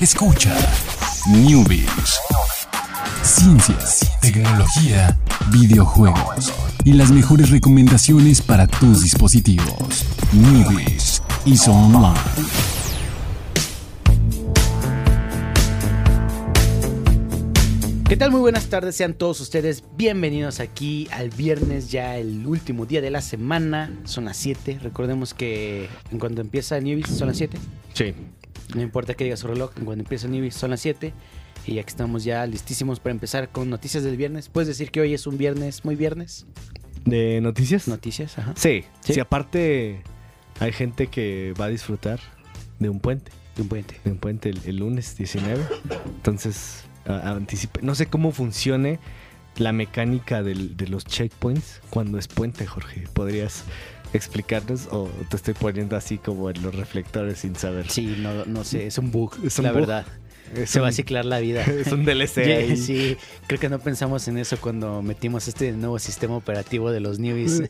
Escucha Newbies. Ciencias, tecnología, videojuegos y las mejores recomendaciones para tus dispositivos. Newbies y Online. ¿Qué tal? Muy buenas tardes, sean todos ustedes bienvenidos aquí al viernes, ya el último día de la semana. Son las 7. Recordemos que en cuanto empieza Newbies son las 7. Sí. No importa que diga su reloj, cuando empieza Newbies son las 7. Y ya que estamos ya listísimos para empezar con noticias del viernes, ¿puedes decir que hoy es un viernes muy viernes? ¿De noticias? Noticias, ajá. Sí. ¿Sí? sí. aparte hay gente que va a disfrutar de un puente. De un puente. De un puente el, el lunes 19. Entonces, a- anticipe- No sé cómo funcione la mecánica del- de los checkpoints cuando es puente, Jorge. ¿Podrías explicarnos o te estoy poniendo así como en los reflectores sin saber? Sí, no, no sé, es un bug, Es un la bug. verdad. Es Se va a ciclar la vida. Es un DLC ahí. Sí, creo que no pensamos en eso cuando metimos este nuevo sistema operativo de los newbies.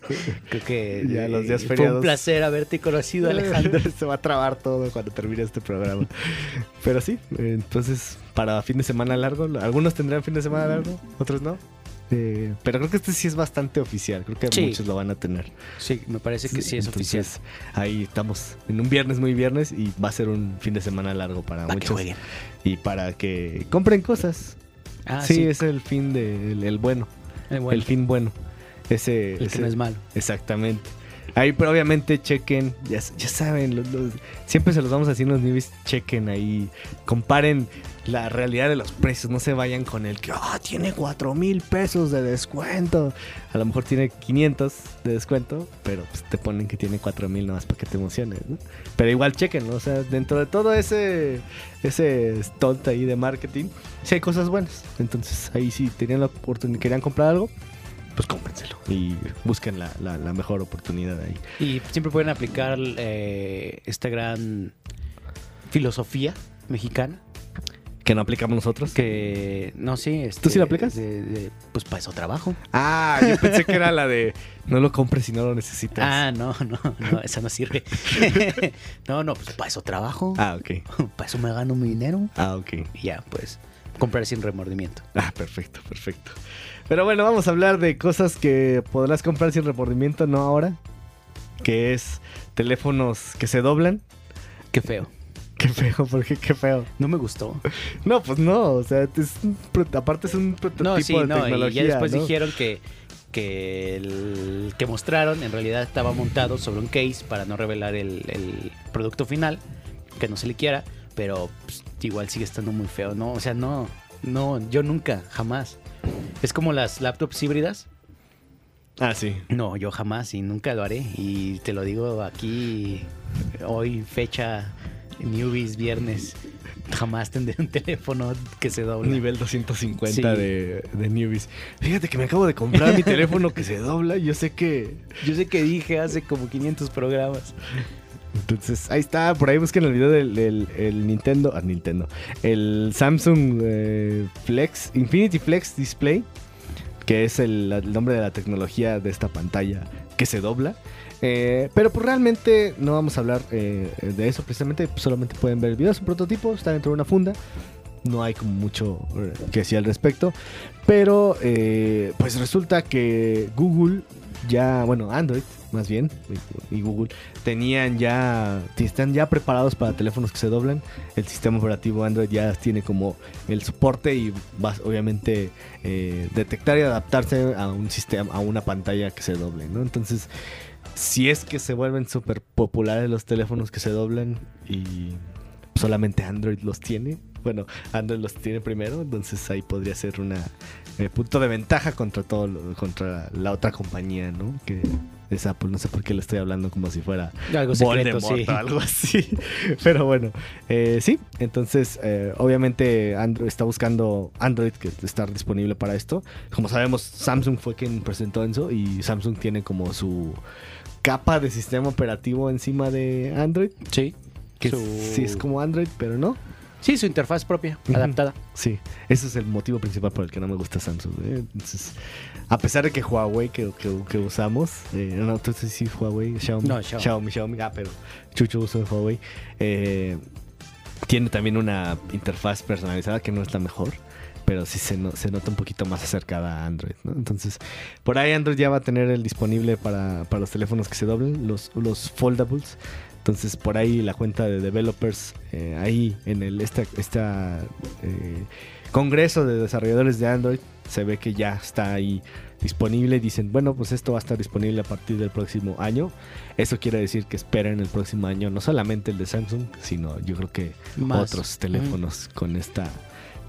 Creo que Ya, los días eh, fue un placer haberte conocido, Alejandro. Se va a trabar todo cuando termine este programa. Pero sí, entonces para fin de semana largo, algunos tendrán fin de semana largo, otros no. Eh, pero creo que este sí es bastante oficial, creo que Sí. muchos lo van a tener. Sí, me parece que sí es oficial. Ahí estamos en un viernes muy viernes y va a ser un fin de semana largo para Para que muchos jueguen. y para que compren cosas. Ah, sí, sí, es el fin de el, el bueno, el, bueno, el fin bueno. Ese, el que ese- no es malo. Exactamente. Ahí, pero obviamente chequen, ya, ya saben, siempre se los vamos a decir los newbies, chequen ahí, comparen la realidad de los precios, no se vayan con el que, ah, tiene 4 mil pesos de descuento. A lo mejor tiene 500 de descuento, pero pues, te ponen que tiene 4 mil nomás para que te emociones. Pero igual chequen, o sea, dentro de todo ese, ese stunt ahí de marketing, sí hay cosas buenas. Entonces ahí sí tenían la oportunidad, querían comprar algo, pues cómprenselo y busquen la, la- la mejor oportunidad ahí. Y siempre pueden aplicar eh, esta gran filosofía mexicana Que no aplicamos nosotros. que no sí este, ¿Tú sí la aplicas? de- de- pues para eso trabajo Ah, yo pensé que era la de no lo compres si no lo necesitas. ah no no no esa no sirve no no pues para eso trabajo Ah, ok. para eso me gano mi dinero Ah, ok. y ya pues comprar sin remordimiento Ah, perfecto, perfecto. Pero bueno, vamos a hablar de cosas que podrás comprar sin remordimiento, no ahora. Que es teléfonos que se doblan. qué feo Qué feo, porque qué feo. no me gustó No, pues no, o sea, es un aparte es un prototipo no sí de no y ya después ¿no? dijeron que que el que mostraron en realidad estaba montado sobre un case para no revelar el, el producto final que no se le quiera pero pues, igual sigue estando muy feo no o sea no no yo nunca jamás es como las laptops híbridas Ah, sí. no yo jamás y nunca lo haré y te lo digo aquí hoy fecha newbies viernes jamás tendré un teléfono que se doble Nivel 250 Sí. de, de newbies. Fíjate que me acabo de comprar mi teléfono que se dobla yo sé que yo sé que dije hace como 500 programas Entonces, ahí está, por ahí busquen el video del, del- el Nintendo, ah, Nintendo, el Samsung eh, Flex, Infinity Flex Display, que es el, nombre de la tecnología de esta pantalla que se dobla. Eh, pero pues realmente no vamos a hablar eh, de eso precisamente, solamente pueden ver el video, es un prototipo, está dentro de una funda. No hay como mucho que decir al respecto. Pero pues resulta que Google ya, bueno, Android más bien, y, Google, tenían ya, están ya preparados para teléfonos que se doblan. El sistema operativo Android ya tiene como el soporte y va obviamente eh, detectar y adaptarse a un sistema, a una pantalla que se doble, ¿no? Entonces, si es que se vuelven súper populares los teléfonos que se doblan y solamente Android los tiene. Bueno, Android los tiene primero, entonces ahí podría ser una eh, punto de ventaja contra todo contra la otra compañía, ¿no? Que es Apple, no sé por qué le estoy hablando como si fuera algo secreto sí o algo así. Pero bueno, eh, sí, entonces eh, obviamente Android está buscando Android que estar disponible para esto. Como sabemos, Samsung fue quien presentó eso y Samsung tiene como su capa de sistema operativo encima de Android, sí que Su- sí es como Android, pero no. Sí, su interfaz propia, adaptada. Sí, ese es el motivo principal por el que no me gusta Samsung. ¿eh? Entonces, a pesar de que Huawei que, que- que usamos, eh, no, entonces sí Huawei, Xiaomi, No, Xiaomi. Xiaomi, Xiaomi, ah, pero Chucho usa Huawei. eh, Tiene también una interfaz personalizada que no es la mejor, pero sí se, no- se nota un poquito más acercada a Android, ¿no? Entonces, por ahí Android ya va a tener el disponible para, para los teléfonos que se doblen, los, los foldables. Entonces, por ahí la cuenta de developers, eh, ahí en el esta, esta eh, congreso de desarrolladores de Android, se ve que ya está ahí disponible. Dicen, bueno, pues esto va a estar disponible a partir del próximo año. Eso quiere decir que esperen el próximo año no solamente el de Samsung, sino yo creo que Más. otros teléfonos con esta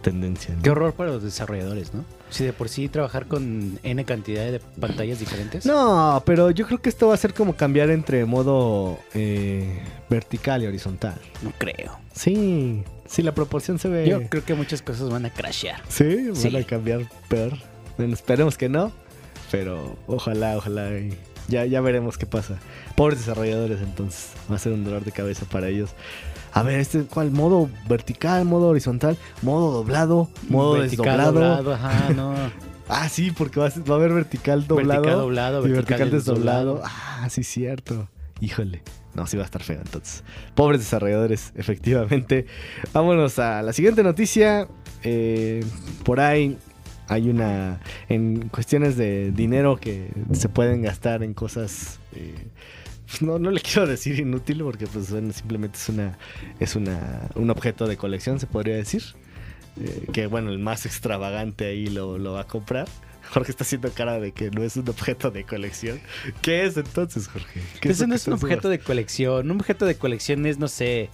tendencia. ¿no? Qué horror para los desarrolladores, ¿no? Si de por sí trabajar con N cantidad de pantallas diferentes. No, pero yo creo que esto va a ser como cambiar entre modo eh, vertical y horizontal. No creo. Sí, sí, la proporción se ve. Yo creo que muchas cosas van a crashear. Sí, van Sí. a cambiar peor. Bueno, esperemos que no, pero ojalá, ojalá. y Ya, ya veremos qué pasa. Pobres desarrolladores, entonces. Va a ser un dolor de cabeza para ellos. A ver, este, ¿cuál? ¿Modo vertical, modo horizontal, modo doblado, modo Vertical, desdoblado? doblado, ajá, no. Ah, sí, porque va a, ser- va a haber vertical doblado. Vertical doblado, y vertical vertical desdoblado. desdoblado. Ah, sí, cierto. Híjole. No, sí va a estar feo entonces. Pobres desarrolladores, efectivamente. Vámonos a la siguiente noticia. Eh, por ahí hay una... En cuestiones de dinero que se pueden gastar en cosas... eh, pues no, no le quiero decir inútil porque pues bueno, simplemente es una es una un objeto de colección se podría decir Eh, que bueno el más extravagante ahí lo, lo va a comprar Jorge está haciendo cara de que no es un objeto de colección ¿qué es entonces Jorge? ¿Qué Ese lo no que es un objeto de colección. Un objeto de colección es, no sé.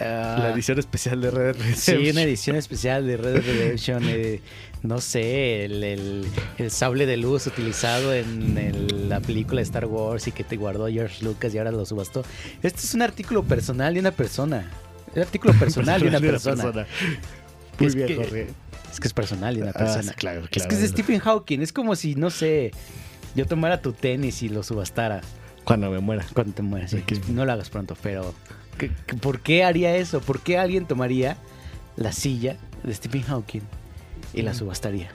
ah, la edición especial de Red Dead Sí, Redemption. una edición especial de Red Dead Redemption. eh, no sé, el, el- el sable de luz utilizado en el- la película de Star Wars y que te guardó George Lucas y ahora lo subastó. Este es un artículo personal de una persona. Un artículo personal de una persona. muy Es bien que- Jorge Es que es personal de una Ah, persona. sí, claro, Es claro. que es de Stephen Hawking. Es como si, no sé, yo tomara tu tenis y lo subastara cuando me muera cuando te mueras. sí. No lo hagas pronto, pero ¿qué- qué- ¿por qué haría eso? ¿Por qué alguien tomaría la silla de Stephen Hawking y la subastaría?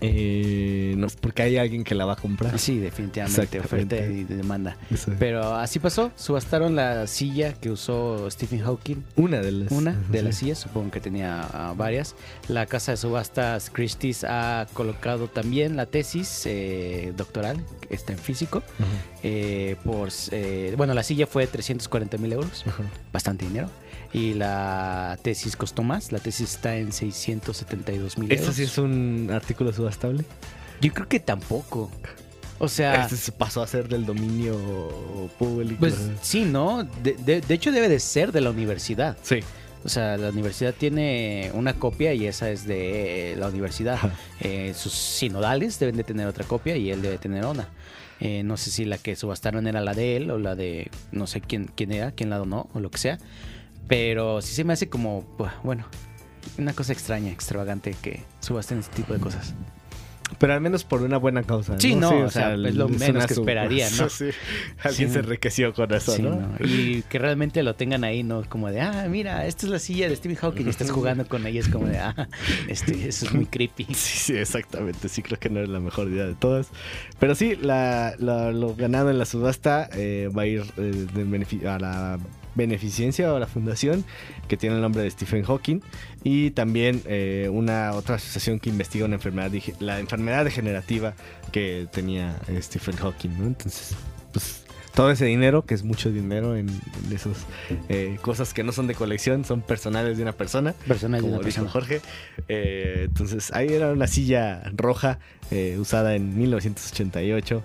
Eh, no, porque hay alguien que la va a comprar Sí, definitivamente, oferta y demanda. Pero así pasó, subastaron la silla que usó Stephen Hawking. una de las Una de Sí. las sillas, supongo que tenía ah, varias. La casa de subastas Christie's ha colocado también la tesis eh, doctoral, que está en físico. Ajá, eh, por, eh, bueno, la silla fue 340 mil euros, bastante dinero. Y la tesis costó más, la tesis está en 672 mil ¿Esto euros. sí es un artículo subastable? Yo creo que tampoco. O sea, Este se pasó a ser del dominio público. pues sí, ¿no? De, de- de hecho debe de ser de la universidad. sí. O sea, la universidad tiene una copia y esa es de la universidad. Eh, sus sinodales deben de tener otra copia y él debe tener una. Eh, no sé si la que subastaron era la de él o la de no sé quién, quién era, quién la donó o lo que sea. Pero sí se me hace como, bueno, una cosa extraña, extravagante que subasten este tipo de cosas. Pero al menos por una buena causa. Sí, no, Sí, o sea, es lo menos que esperaría, ¿no? Sí. Alguien Sí. se enriqueció con eso, Sí, ¿no? ¿no? Y que realmente lo tengan ahí, ¿no? Como de, ah, mira, esta es la silla de Stephen Hawking y estás jugando con ella. Es como de, ah, este, eso es muy creepy. Sí, sí, exactamente. Sí, creo que no es la mejor idea de todas. Pero sí, la, la- lo ganado en la subasta eh, va a ir eh, de a la beneficencia o la fundación que tiene el nombre de Stephen Hawking y también eh, una otra asociación que investiga una enfermedad, la enfermedad degenerativa que tenía eh, Stephen Hawking, ¿no? Entonces, pues todo ese dinero, que es mucho dinero en, en esas eh, cosas que no son de colección, son personales de una persona Personal de como una dijo persona. Jorge. Eh, entonces, ahí era una silla roja eh, usada en 1988.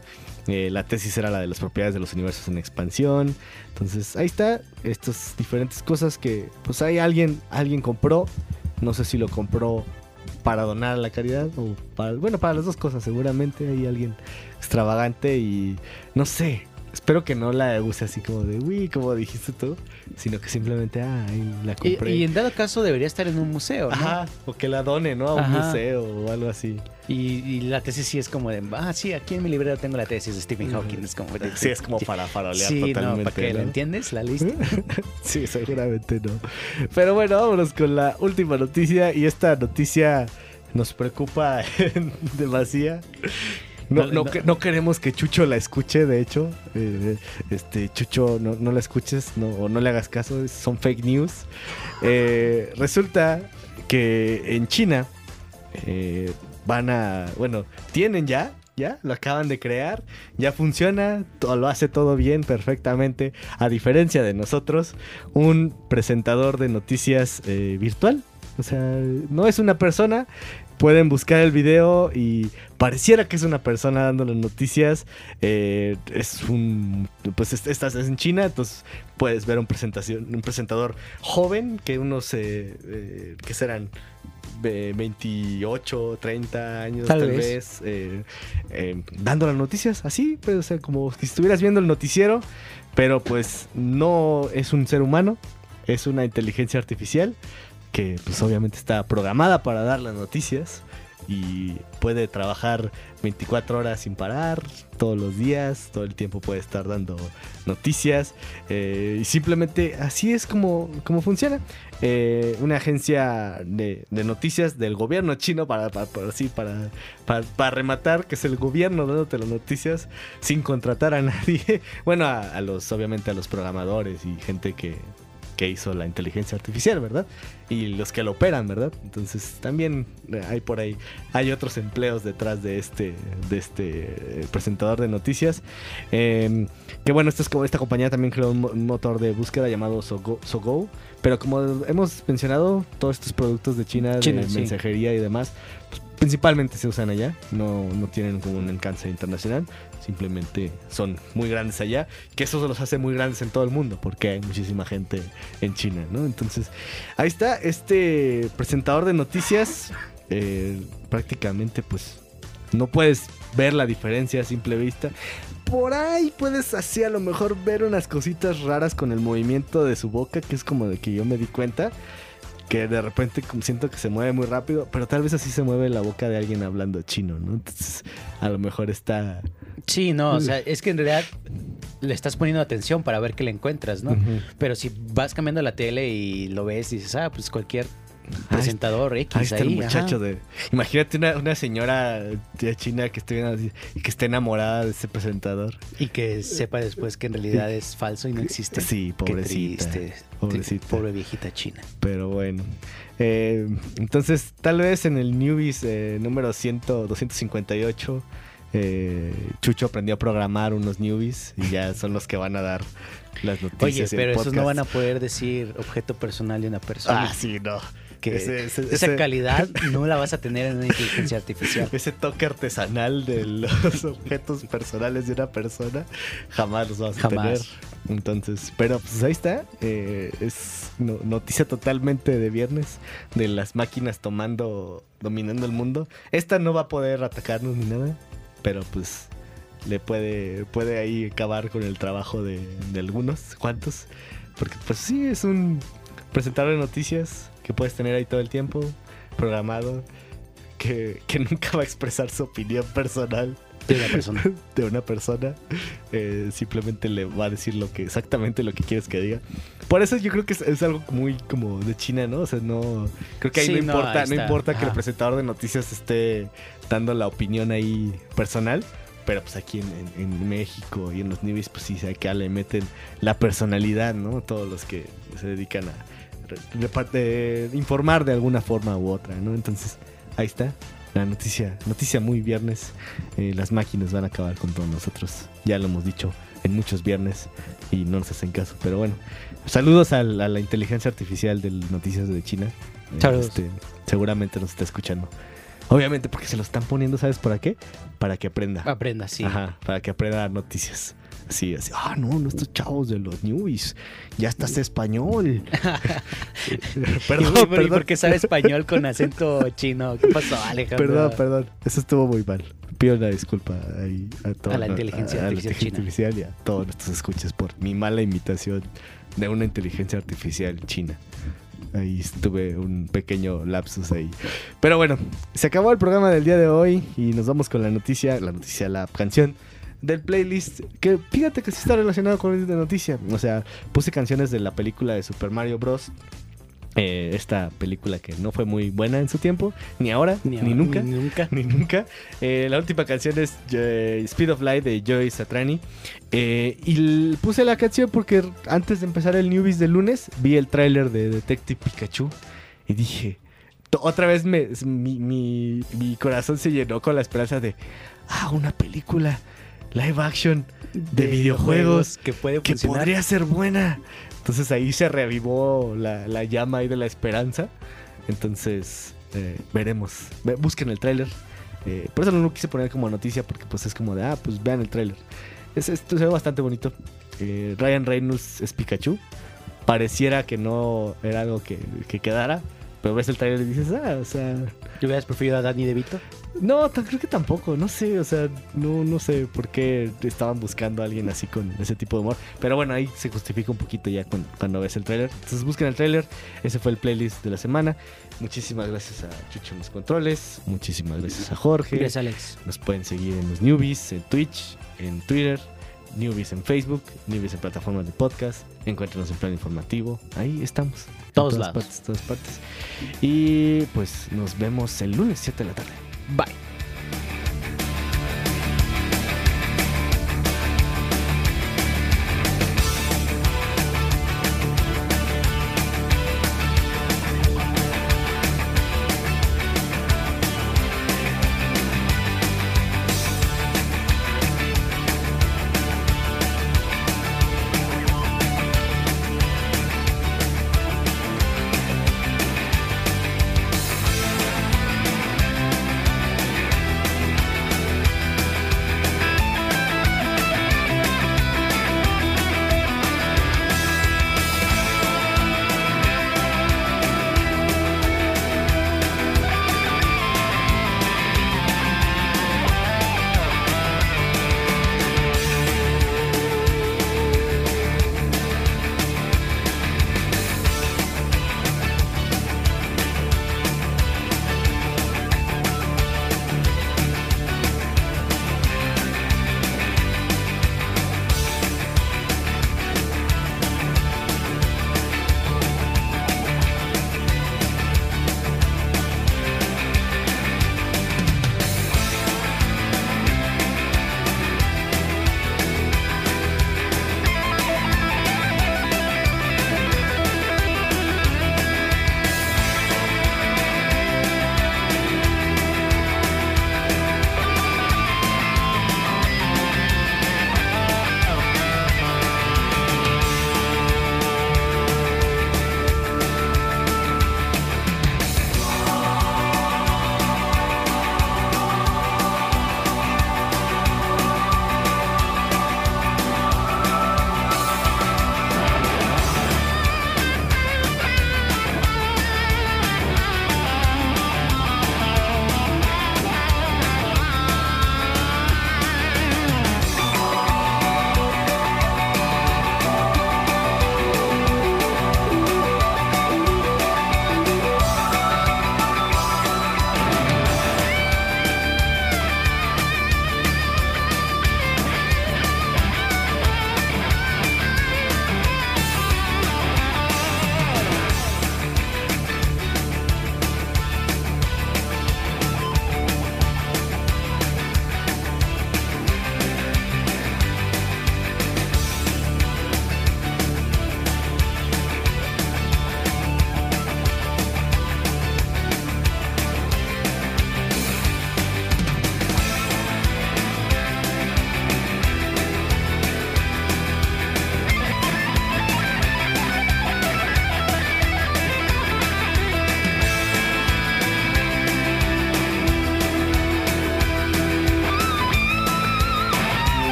Eh, la tesis era la de las propiedades de los universos en expansión. Entonces, ahí está. Estas diferentes cosas que, pues, hay alguien, alguien compró. No sé si lo compró para donar a la caridad o para, bueno, para las dos cosas. Seguramente hay alguien extravagante y no sé. Espero que no la use así como de, uy, como dijiste tú, sino que simplemente, ah, ahí la compré. y en dado caso debería estar en un museo, ¿no? Ajá, o que la done, ¿no? A un Ajá. museo o algo así. Y, y la tesis sí es como de, ah, sí, aquí en mi librero tengo la tesis de Stephen. Hawking. Es como de- Sí, es como para farolear Sí, no, totalmente. para que ¿no? la entiendes, la lista. Sí, seguramente no. Pero bueno, vámonos con la última noticia. Y esta noticia nos preocupa demasía. No, No, no, no. que- no queremos que Chucho la escuche, de hecho. Eh, este, Chucho, no, no la escuches no, o no le hagas caso, son fake news. Eh, resulta que en China eh, van a, bueno, tienen ya, ya, lo acaban de crear, ya funciona, to- lo hace todo bien, perfectamente, a diferencia de nosotros, un presentador de noticias eh, virtual. O sea, no es una persona, pueden buscar el video y pareciera que es una persona dando las noticias. eh, es un. Pues est- estás en China, entonces puedes ver un, presentación, un presentador joven que unos. Eh, eh, que serán? Ve- 28, 30 años Tal tal, vez. vez, dando las noticias así, pues, o sea, como si estuvieras viendo el noticiero, pero pues no es un ser humano, es una inteligencia artificial que pues obviamente está programada para dar las noticias y puede trabajar 24 horas sin parar, todos los días, todo el tiempo puede estar dando noticias eh, y simplemente así es como, como funciona. Eh, una agencia de, noticias del gobierno chino para, para, para- para, para, rematar, que es el gobierno dándote las noticias sin contratar a nadie. Bueno, a los, obviamente a los programadores y gente que, que hizo la inteligencia artificial, ¿verdad? Y los que lo operan, ¿verdad? Entonces también eh, hay por ahí, hay otros empleos detrás de este, de este eh, presentador de noticias. Eh, que bueno, esta, es como, esta compañía también creó un, mo- un motor de búsqueda llamado Sogo, Sogo, pero como hemos mencionado, todos estos productos de China, China, de sí. mensajería y demás, pues, principalmente se usan allá, no, no tienen como un alcance internacional, simplemente son muy grandes allá, que eso los hace muy grandes en todo el mundo, porque hay muchísima gente en China, ¿no? Entonces, ahí está, este presentador de noticias, eh, prácticamente pues no puedes ver la diferencia a simple vista. Por ahí puedes así a lo mejor ver unas cositas raras con el movimiento de su boca, que es como de que yo me di cuenta. Que de repente siento que se mueve muy rápido, pero tal vez así se mueve la boca de alguien hablando chino, ¿no? Entonces, a lo mejor está... Sí, no, o sea, es que en realidad le estás poniendo atención para ver qué le encuentras, ¿no? Pero si vas cambiando la tele y lo ves y dices, ah, pues cualquier presentador X Ahí está ahí. el muchacho ajá. de. Imagínate una, una señora de China que esté, que esté enamorada de ese presentador. Y que sepa después que en realidad es falso y no existe. Sí, Qué pobrecita. triste. pobrecita. Pobre viejita china. Pero bueno. Eh, entonces, tal vez en el Newbies eh, número 100, 258, eh, Chucho aprendió a programar unos Newbies y ya son los que van a dar las Oye, noticias. el pero esos no van a poder decir objeto personal de una persona. Ah, sí, no. Que ese- ese- esa ese- calidad no la vas a tener en una inteligencia artificial. Ese toque artesanal de los objetos personales de una persona jamás los vas a Jamás. tener. Entonces, pero pues ahí está. eh, es no- noticia totalmente de viernes de las máquinas tomando, dominando el mundo. Esta no va a poder atacarnos ni nada, pero pues le puede, puede ahí acabar con el trabajo de, de algunos cuantos. Porque pues sí, es un presentador de noticias que puedes tener ahí todo el tiempo, programado, que, que nunca va a expresar su opinión personal De una persona. de una persona. Eh, simplemente le va a decir lo que exactamente lo que quieres que diga. Por eso yo creo que es, es algo muy como de China, ¿no? O sea, no creo que ahí Sí, no importa, no importa que el presentador de noticias esté dando la opinión ahí personal. Pero pues aquí en, en- en México y en los niveles, pues sí, acá le meten la personalidad, ¿no? Todos los que se dedican a informar de alguna forma u otra, ¿no? Entonces, ahí está. La noticia, noticia muy viernes. Eh, las máquinas van a acabar con todos nosotros. Ya lo hemos dicho en muchos viernes y no nos hacen caso. Pero bueno, saludos al- a, la inteligencia artificial de Noticias de China. Saludos. este, seguramente nos está escuchando. Obviamente porque se lo están poniendo, ¿sabes para qué? Para que aprenda. Aprenda, sí. Ajá, para que aprenda noticias. Así, así. Ah, no, no, estos chavos de los news. Ya estás español. perdón, ¿Y, por- y perdón. por qué sabe español con acento chino? ¿Qué pasó, Alejandro? Perdón, perdón. Eso estuvo muy mal. Pido una disculpa ahí a, A la inteligencia a- a la artificial inteligencia china. artificial y a todos nuestros escuches por mi mala imitación de una inteligencia artificial china. Ahí estuve un pequeño lapsus ahí. Pero bueno, se acabó el programa del día de hoy y nos vamos con la noticia, la noticia, la canción del playlist. Que fíjate que sí está relacionado con esta noticia. O sea, puse canciones de la película de Super Mario Bros. Eh, esta película que no fue muy buena en su tiempo, ni ahora, ni, ahora, nunca. Ni nunca. Ni nunca. Eh, la última canción es eh, Speed of Light de Joey Satrani. Y puse la canción porque antes de empezar el Newbies del lunes vi el tráiler de Detective Pikachu y dije, otra vez me, mi, mi- mi corazón se llenó con la esperanza de, ah, una película live action de, videojuegos que puede que podría ser buena. Entonces ahí se reavivó la, la llama ahí de la esperanza. Entonces eh, veremos. Ve- Busquen el tráiler. Eh, por eso no lo quise poner como noticia porque pues es como de, ah, pues vean el tráiler. Es, esto se ve bastante bonito. Eh, Ryan Reynolds es Pikachu. Pareciera que no era algo que, que quedara. Pero ves el tráiler y dices, ah, o sea... ¿Te hubieras preferido a Danny DeVito? No, creo que tampoco, no sé, o sea, no, no sé por qué estaban buscando a alguien así con ese tipo de humor. Pero bueno, ahí se justifica un poquito ya cuando ves el tráiler. Entonces busquen el tráiler, ese fue el playlist de la semana. Muchísimas gracias a Chucho en los controles, muchísimas gracias a Jorge. Gracias, Alex. Nos pueden seguir en los newbies, en Twitch, en Twitter, newbies en Facebook, newbies en plataformas de podcast. Encuéntrenos en plan informativo, ahí estamos. Todos todas lados. partes, todas partes. Y pues nos vemos el lunes 7 de la tarde. Bye.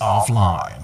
Offline.